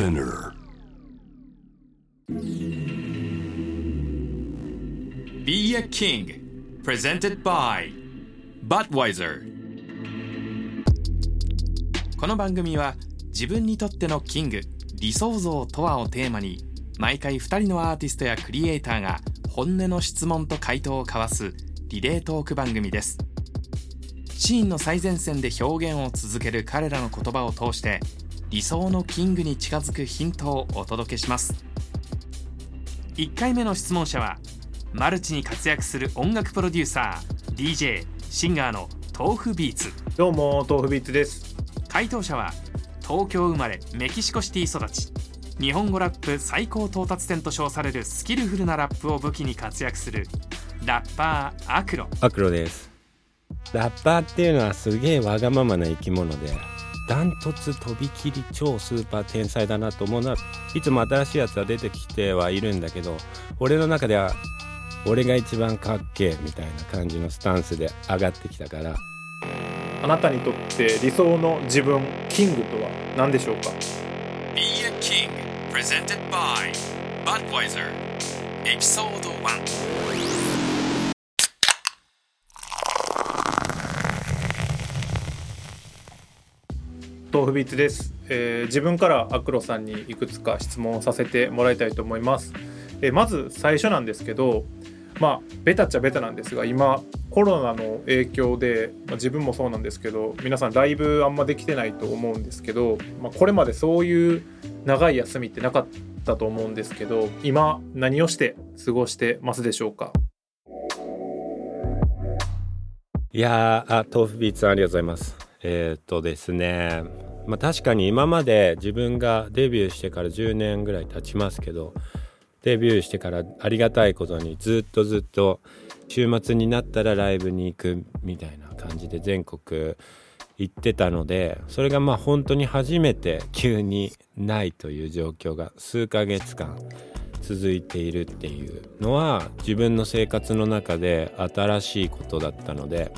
Spinner Be a King Presented by Budweiser この番組は自分にとってのキング理想像とはをテーマに毎回2人のアーティストやクリエイターが本音の質問と回答を交わすリレートーク番組です。シーンの最前線で表現を続ける彼らの言葉を通して理想のキングに近づくヒントをお届けします。1回目の質問者はマルチに活躍する音楽プロデューサー DJ シンガーの豆腐ビーツ。どうも豆腐ビーツです。回答者は東京生まれメキシコシティ育ち。日本語ラップ最高到達点と称されるスキルフルなラップを武器に活躍するラッパーアクロ。アクロです。ラッパーっていうのはすげえわがままな生き物でダントツとびきり超スーパー天才だなと思うのはいつも新しいやつは出てきてはいるんだけど俺の中では俺が一番かっけえみたいな感じのスタンスで上がってきたから。あなたにとって理想の自分キングとは何でしょうか？Be a King Presented by Budweiser. Episode 1豆腐ビーツです、えー自分からアクロさんにいくつか質問をさせてもらいたいと思います、えーまず最初なんですけどまあベタっちゃベタなんですが今コロナの影響で、まあ、自分もそうなんですけど皆さんライブあんまできてないと思うんですけど、まあ、これまでそういう長い休みってなかったと思うんですけど今何をして過ごしてますでしょうか？いやあ豆腐ビーツありがとうございます。えー、っとですねまあ確かに今まで自分がデビューしてから10年ぐらい経ちますけどデビューしてからありがたいことにずっとずっと週末になったらライブに行くみたいな感じで全国行ってたのでそれがまあ本当に初めて急にないという状況が数ヶ月間続いているっていうのは自分の生活の中で新しいことだったので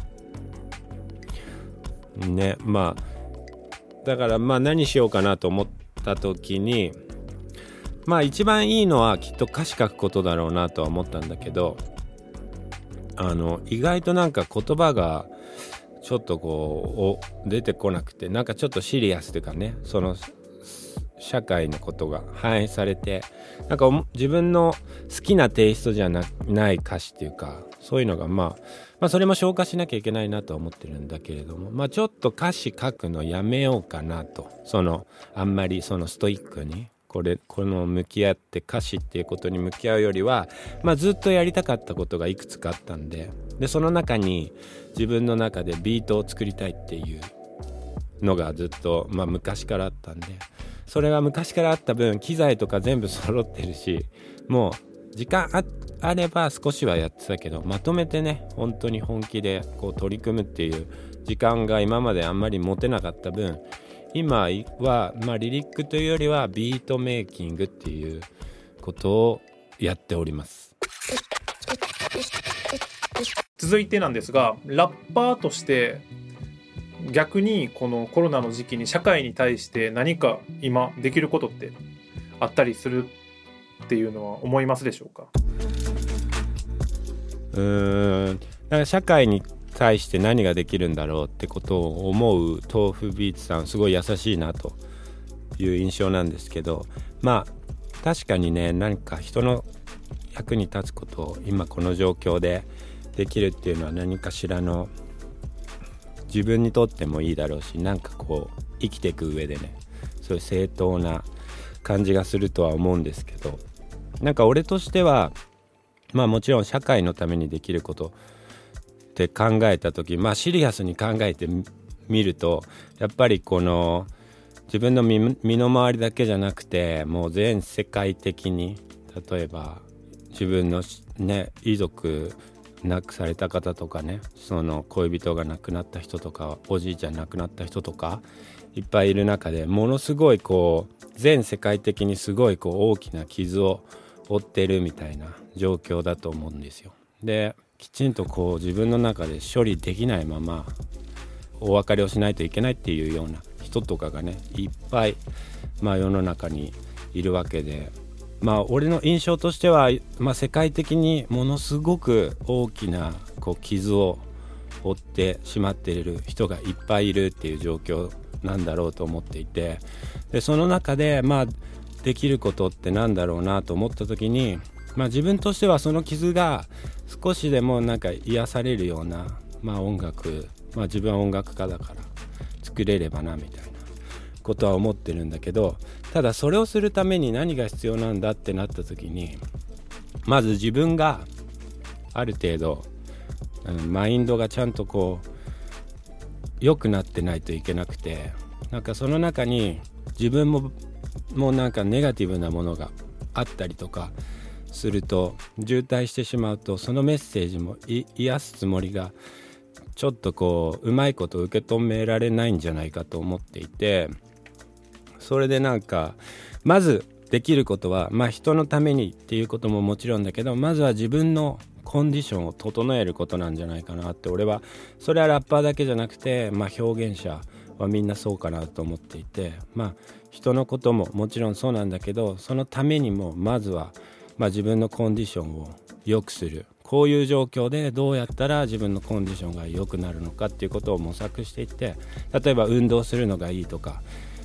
ねまあだからまあ何しようかなと思った時にまあ一番いいのはきっと歌詞書くことだろうなとは思ったんだけどあの意外となんか言葉がちょっとこう出てこなくてなんかちょっとシリアスというかねその社会のことが反映されてなんか自分の好きなテイストじゃなない歌詞っていうかそういうのがまあまあそれも消化しなきゃいけないなとは思ってるんだけれどもまあちょっと歌詞書くのやめようかなと。そのあんまりそのストイックにこれこの向き合って歌詞っていうことに向き合うよりは、まあ、ずっとやりたかったことがいくつかあったんででその中に自分の中でビートを作りたいっていうのがずっと、まあ、昔からあったんでそれが昔からあった分機材とか全部揃ってるしもう時間あれば少しはやってたけどまとめてね本当に本気でこう取り組むっていう時間が今まであんまり持てなかった分今は、まあ、リリックというよりはビートメイキングっていうことをやっております。続いてなんですがラッパーとして逆にこのコロナの時期に社会に対して何か今できることってあったりするっていうのは思いますでしょうか？うーん。か社会に対して何ができるんだろうってことを思う豆腐ビーツさんすごい優しいなという印象なんですけどまあ確かにね何か人の役に立つことを今この状況でできるっていうのは何かしらの自分にとってもいいだろうしなんかこう生きていく上でねそういう正当な感じがするとは思うんですけどなんか俺としてはまあもちろん社会のためにできることって考えた時まあシリアスに考えてみるとやっぱりこの自分の身の回りだけじゃなくてもう全世界的に例えば自分のね遺族亡くされた方とかねその恋人が亡くなった人とかおじいちゃん亡くなった人とかいっぱいいる中でものすごいこう全世界的にすごいこう大きな傷を負ってるみたいな状況だと思うんですよ。できちんとこう自分の中で処理できないままお別れをしないといけないっていうような人とかがねいっぱい、まあ、世の中にいるわけでまあ俺の印象としては、まあ、世界的にものすごく大きなこう傷を負ってしまっている人がいっぱいいるっていう状況なんだろうと思っていてでその中でまあできることってなんだろうなと思った時に、まあ、自分としてはその傷が少しでもなんか癒されるような、まあ、音楽、まあ、自分は音楽家だから作れればなみたいな。ことは思ってるんだけどただそれをするために何が必要なんだってなった時にまず自分がある程度、マインドがちゃんとこう良くなってないといけなくてなんかその中に自分ももうなんかネガティブなものがあったりとかすると渋滞してしまうとそのメッセージも癒すつもりがちょっとこううまいこと受け止められないんじゃないかと思っていてそれでなんかまずできることはまあ人のためにっていうことももちろんだけどまずは自分のコンディションを整えることなんじゃないかなって俺はそれはラッパーだけじゃなくてまあ表現者はみんなそうかなと思っていてまあ人のことももちろんそうなんだけどそのためにもまずは、まあ、自分のコンディションを良くする。こういう状況でどうやったら自分のコンディションが良くなるのかっていうことを模索していって例えば運動するのがいいとか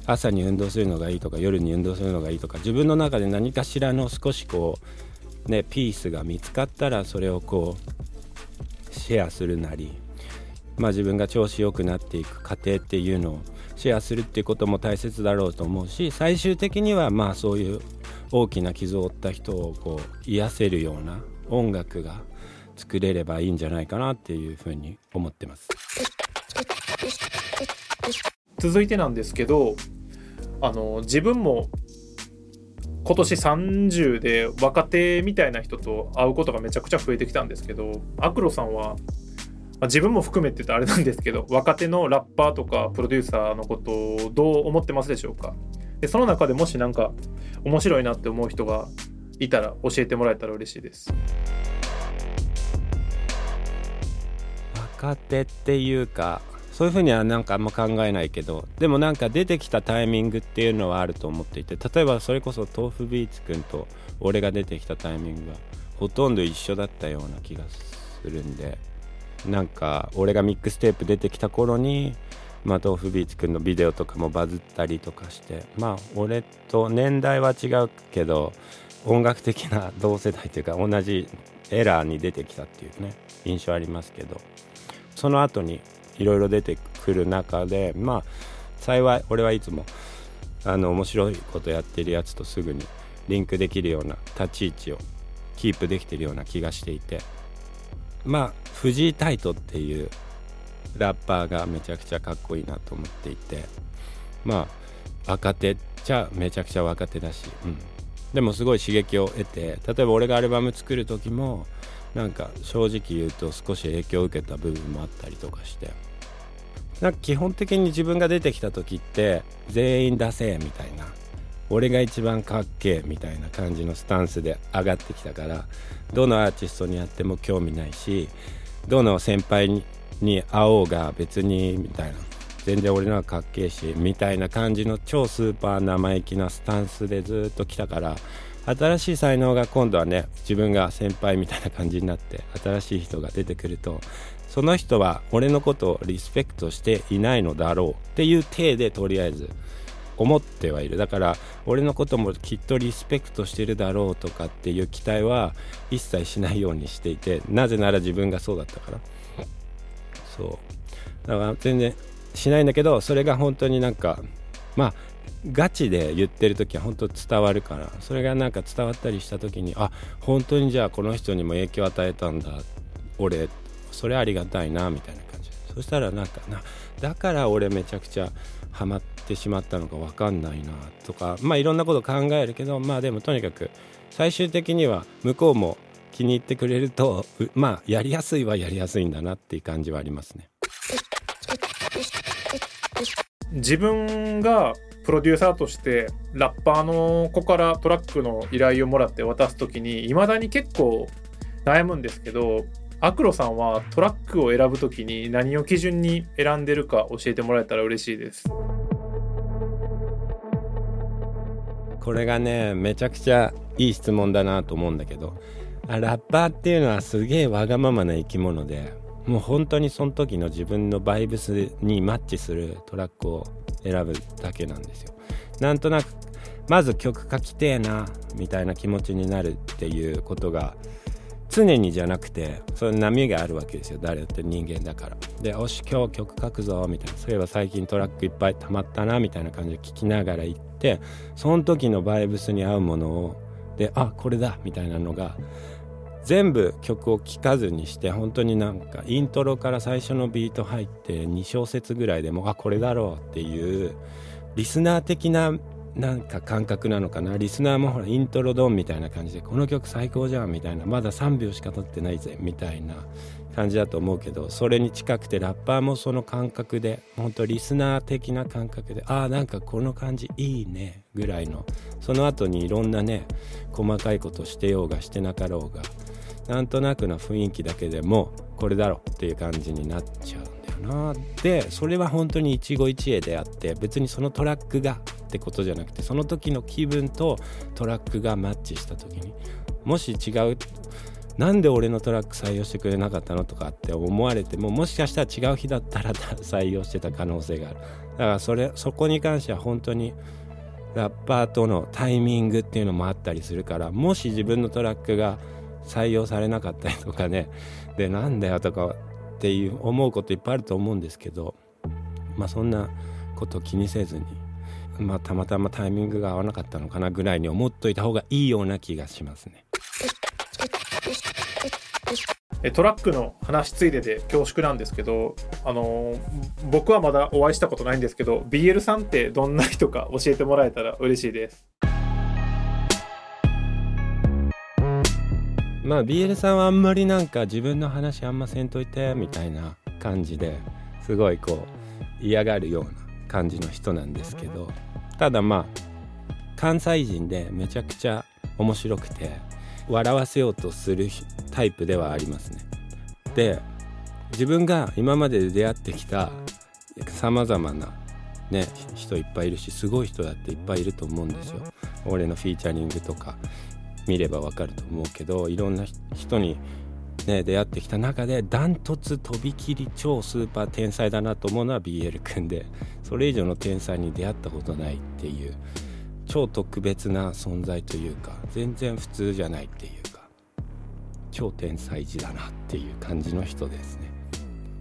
朝に運動するのがいいとか夜に運動するのがいいとか自分の中で何かしらの少しこうねピースが見つかったらそれをこうシェアするなりまあ自分が調子良くなっていく過程っていうのをシェアするっていうことも大切だろうと思うし最終的にはまあそういう大きな傷を負った人をこう癒せるような音楽が作れればいいんじゃないかなっていうふうに思ってます。続いてなんですけどあの自分も今年30で若手みたいな人と会うことがめちゃくちゃ増えてきたんですけどアクロさんはまあ、自分も含めてとあれなんですけど若手のラッパーとかプロデューサーのことをどう思ってますでしょうか？でその中でもし何か面白いなって思う人がいたら教えてもらえたら嬉しいです。若手っていうかそういうふうにはなんかあんま考えないけどでもなんか出てきたタイミングっていうのはあると思っていて例えばそれこそ豆腐ビーツくんと俺が出てきたタイミングはほとんど一緒だったような気がするんでなんか俺がミックステープ出てきた頃にまあ、豆腐ビーチくんのビデオとかもバズったりとかしてまあ俺と年代は違うけど音楽的な同世代というか同じエラーに出てきたっていうね印象ありますけどその後にいろいろ出てくる中でまあ幸い俺はいつもあの面白いことやってるやつとすぐにリンクできるような立ち位置をキープできてるような気がしていてまあ藤井タイトっていうラッパーがめちゃくちゃかっこいいなと思っていてまあ若手っちゃめちゃくちゃ若手だし、うん、でもすごい刺激を得て例えば俺がアルバム作る時もなんか正直言うと少し影響を受けた部分もあったりとかして。なんか基本的に自分が出てきた時って全員出せみたいな。俺が一番かっけえみたいな感じのスタンスで上がってきたからどのアーティストにやっても興味ないしどの先輩に会おうが別にみたいな。全然俺のはかっけえしみたいな感じの超スーパー生意気なスタンスでずっと来たから新しい才能が今度はね自分が先輩みたいな感じになって新しい人が出てくるとその人は俺のことをリスペクトしていないのだろうっていう体でとりあえず思ってはいる。だから俺のこともきっとリスペクトしてるだろうとかっていう期待は一切しないようにしていてなぜなら自分がそうだったから。そう。だから全然しないんだけどそれが本当になんかまあガチで言ってる時は本当伝わるからそれがなんか伝わったりした時にあ本当にじゃあこの人にも影響を与えたんだ俺それありがたいなみたいな感じ。そしたらなんかなだから俺めちゃくちゃハマってしまったのか分かんないなとかまあいろんなこと考えるけどまあでもとにかく最終的には向こうも気に入ってくれるとまあやりやすいはやりやすいんだなっていう感じはありますね。自分がプロデューサーとしてラッパーの子からトラックの依頼をもらって渡す時にいまだに結構悩むんですけどアクロさんはトラックを選ぶ時に何を基準に選んでるか教えてもらえたら嬉しいです。これがねめちゃくちゃいい質問だなと思うんだけどラッパーっていうのはすげえわがままな生き物でもう本当にその時の自分のバイブスにマッチするトラックを選ぶだけなんですよ。なんとなくまず曲書きてえなみたいな気持ちになるっていうことが常にじゃなくてそういう波があるわけですよ。誰だって人間だから。で「おし今日曲書くぞ」みたいな。そういえば最近トラックいっぱい溜まったなみたいな感じで聞きながら行ってその時のバイブスに合うものをであこれだみたいなのが全部曲を聴かずにして本当になんかイントロから最初のビート入って2小節ぐらいでもあこれだろうっていうリスナー的ななんか感覚なのかな？リスナーもほらイントロドンみたいな感じでこの曲最高じゃんみたいなまだ3秒しか経ってないぜみたいな感じだと思うけどそれに近くてラッパーもその感覚で本当リスナー的な感覚でああなんかこの感じいいねぐらいのその後にいろんなね細かいことしてようがしてなかろうがなんとなくな雰囲気だけでもこれだろっていう感じになっちゃうんだよな。でそれは本当に一期一会であって別にそのトラックがってことじゃなくてその時の気分とトラックがマッチした時にもし違うなんで俺のトラック採用してくれなかったのとかって思われてももしかしたら違う日だったら採用してた可能性がある。だからそれそこに関しては本当にラッパーとのタイミングっていうのもあったりするからもし自分のトラックが採用されなかったりとかねでなんだよとかっていう思うこといっぱいあると思うんですけどまあそんなこと気にせずにまあたまたまタイミングが合わなかったのかなぐらいに思っといた方がいいような気がしますね。トラックの話ついでで恐縮なんですけど、あの、僕はまだお会いしたことないんですけど BL さんってどんな人か教えてもらえたら嬉しいです。まあ BL さんはあんまりなんか自分の話あんませんといてみたいな感じですごいこう嫌がるような感じの人なんですけどただまあ関西人でめちゃくちゃ面白くて笑わせようとするタイプではありますね。で自分が今まで出会ってきたさまざまなね人いっぱいいるしすごい人だっていっぱいいると思うんですよ。俺のフィーチャリングとか見ればわかると思うけどいろんな人に、ね、出会ってきた中でダントツとびきり超スーパー天才だなと思うのは BL 君でそれ以上の天才に出会ったことないっていう超特別な存在というか全然普通じゃないっていうか超天才児だなっていう感じの人ですね。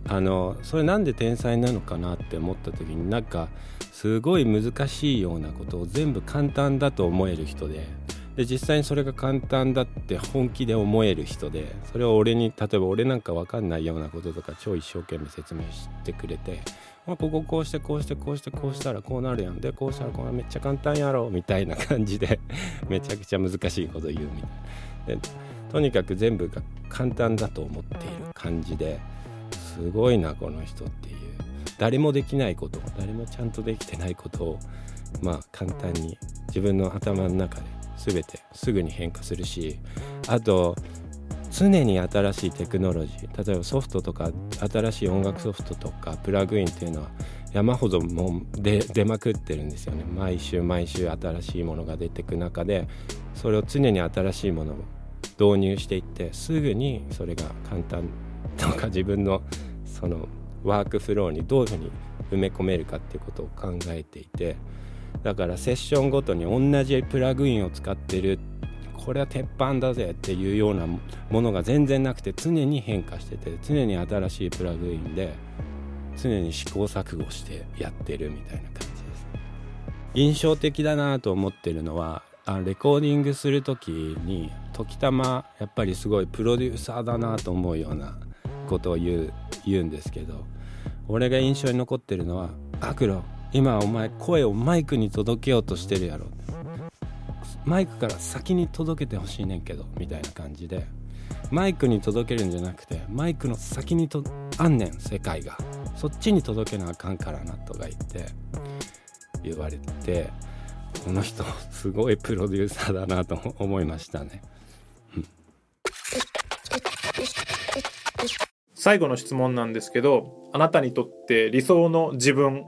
あのそれなんで天才なのかなって思った時になんかすごい難しいようなことを全部簡単だと思える人でで実際にそれが簡単だって本気で思える人でそれを俺に例えば俺なんか分かんないようなこととか超一生懸命説明してくれて、まあ、こここうしてこうしてこうしてこうしたらこうなるやん。でこうしたらこれめっちゃ簡単やろみたいな感じでめちゃくちゃ難しいこと言うみたいな。でとにかく全部が簡単だと思っている感じですごいなこの人っていう。誰もできないこと誰もちゃんとできてないことをまあ簡単に自分の頭の中で全てすぐに変化するしあと常に新しいテクノロジー例えばソフトとか新しい音楽ソフトとかプラグインっていうのは山ほども出出まくってるんですよね。毎週毎週新しいものが出てく中でそれを常に新しいものを導入していってすぐにそれが簡単とか自分のそのワークフローにどういうふうに埋め込めるかっていうことを考えていてだからセッションごとに同じプラグインを使ってる。これは鉄板だぜっていうようなものが全然なくて常に変化してて常に新しいプラグインで常に試行錯誤してやってるみたいな感じです印象的だなと思ってるのはあレコーディングする時に時たまやっぱりすごいプロデューサーだなと思うようなことを言う言うんですけど俺が印象に残ってるのは「アクロ今お前声をマイクに届けようとしてるやろ。マイクから先に届けてほしいねんけどみたいな感じで。マイクに届けるんじゃなくてマイクの先にとあんねん世界が。そっちに届けなあかんからなとか言って言われてこの人すごいプロデューサーだなと思いましたね。最後の質問なんですけどあなたにとって理想の自分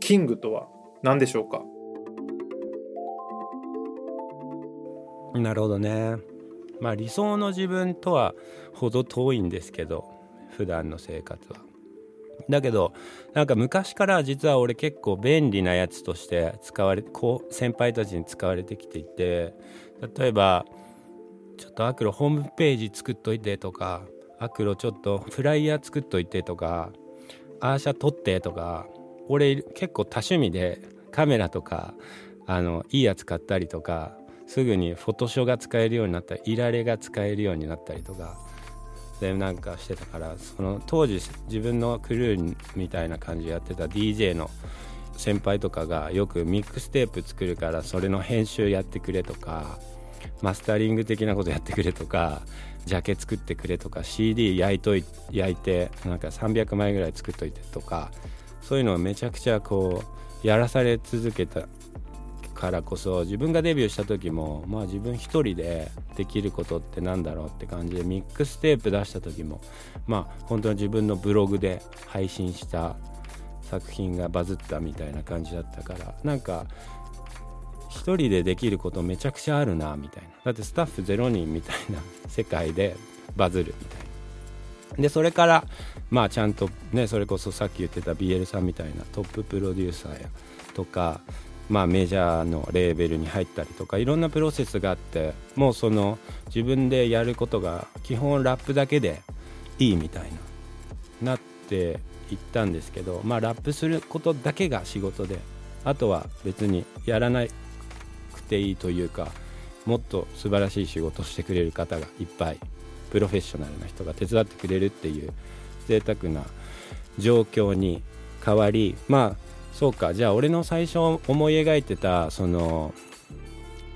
キングとは何でしょうか？なるほどね。まあ理想の自分とは程遠いんですけど普段の生活は。だけどなんか昔から実は俺結構便利なやつとして使われこう先輩たちに使われてきていて例えばちょっとアクロホームページ作っといてとかアクロちょっとフライヤー作っといてとかアーシャ撮ってとか俺結構多趣味でカメラとかあのいいやつ買ったりとかすぐにフォトショーが使えるようになったりいられが使えるようになったりとかでなんかしてたからその当時自分のクルーみたいな感じでやってた DJ の先輩とかがよくミックステープ作るからそれの編集やってくれとかマスタリング的なことやってくれとかジャケ作ってくれとか CD 焼いとい焼いてなんか300枚ぐらい作っといてとかそういうのをめちゃくちゃこうやらされ続けたからこそ自分がデビューした時もまあ自分一人でできることってなんだろうって感じでミックステープ出した時もまあ本当に自分のブログで配信した作品がバズったみたいな感じだったからなんか一人でできることめちゃくちゃあるなみたいな。だってスタッフ0人みたいな世界でバズるみたいな。でそれからまあちゃんとねそれこそさっき言ってた BL さんみたいなトッププロデューサーやとかまあメジャーのレーベルに入ったりとかいろんなプロセスがあってもうその自分でやることが基本ラップだけでいいみたいななっていったんですけどまあラップすることだけが仕事であとは別にやらなくていいというかもっと素晴らしい仕事をしてくれる方がいっぱいプロフェッショナルな人が手伝ってくれるっていう贅沢な状況に変わりまあそうかじゃあ俺の最初思い描いてたその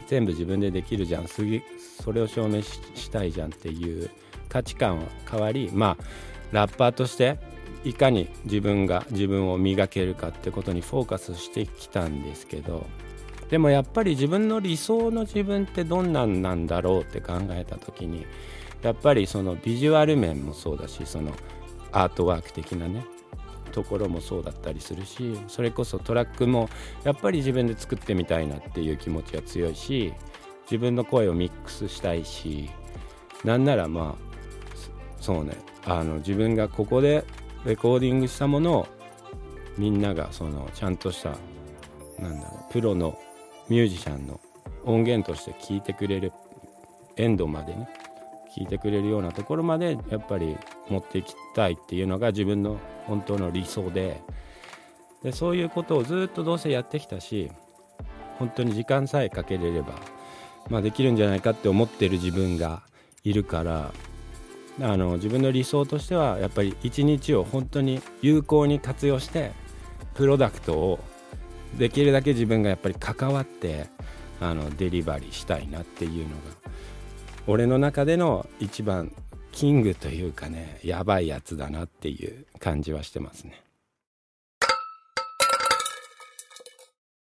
全部自分でできるじゃんそれを証明したいじゃんっていう価値観は変わりまあラッパーとしていかに自分が自分を磨けるかってことにフォーカスしてきたんですけどでもやっぱり自分の理想の自分ってどんなんなんだろうって考えた時にやっぱりそのビジュアル面もそうだしそのアートワーク的なねところもそうだったりするしそれこそトラックもやっぱり自分で作ってみたいなっていう気持ちが強いし自分の声をミックスしたいしなんならまあそうねあの自分がここでレコーディングしたものをみんながそのちゃんとしたなんだろうプロのミュージシャンの音源として聴いてくれるエンドまでね聴いてくれるようなところまでやっぱり持っていきたいっていうのが自分の本当の理想ででそういうことをずっとどうせやってきたし本当に時間さえかけれれば、まあ、できるんじゃないかって思ってる自分がいるからあの自分の理想としてはやっぱり一日を本当に有効に活用してプロダクトをできるだけ自分がやっぱり関わってあのデリバリーしたいなっていうのが俺の中での一番キングというかねやばいやつだなっていう感じはしてますね。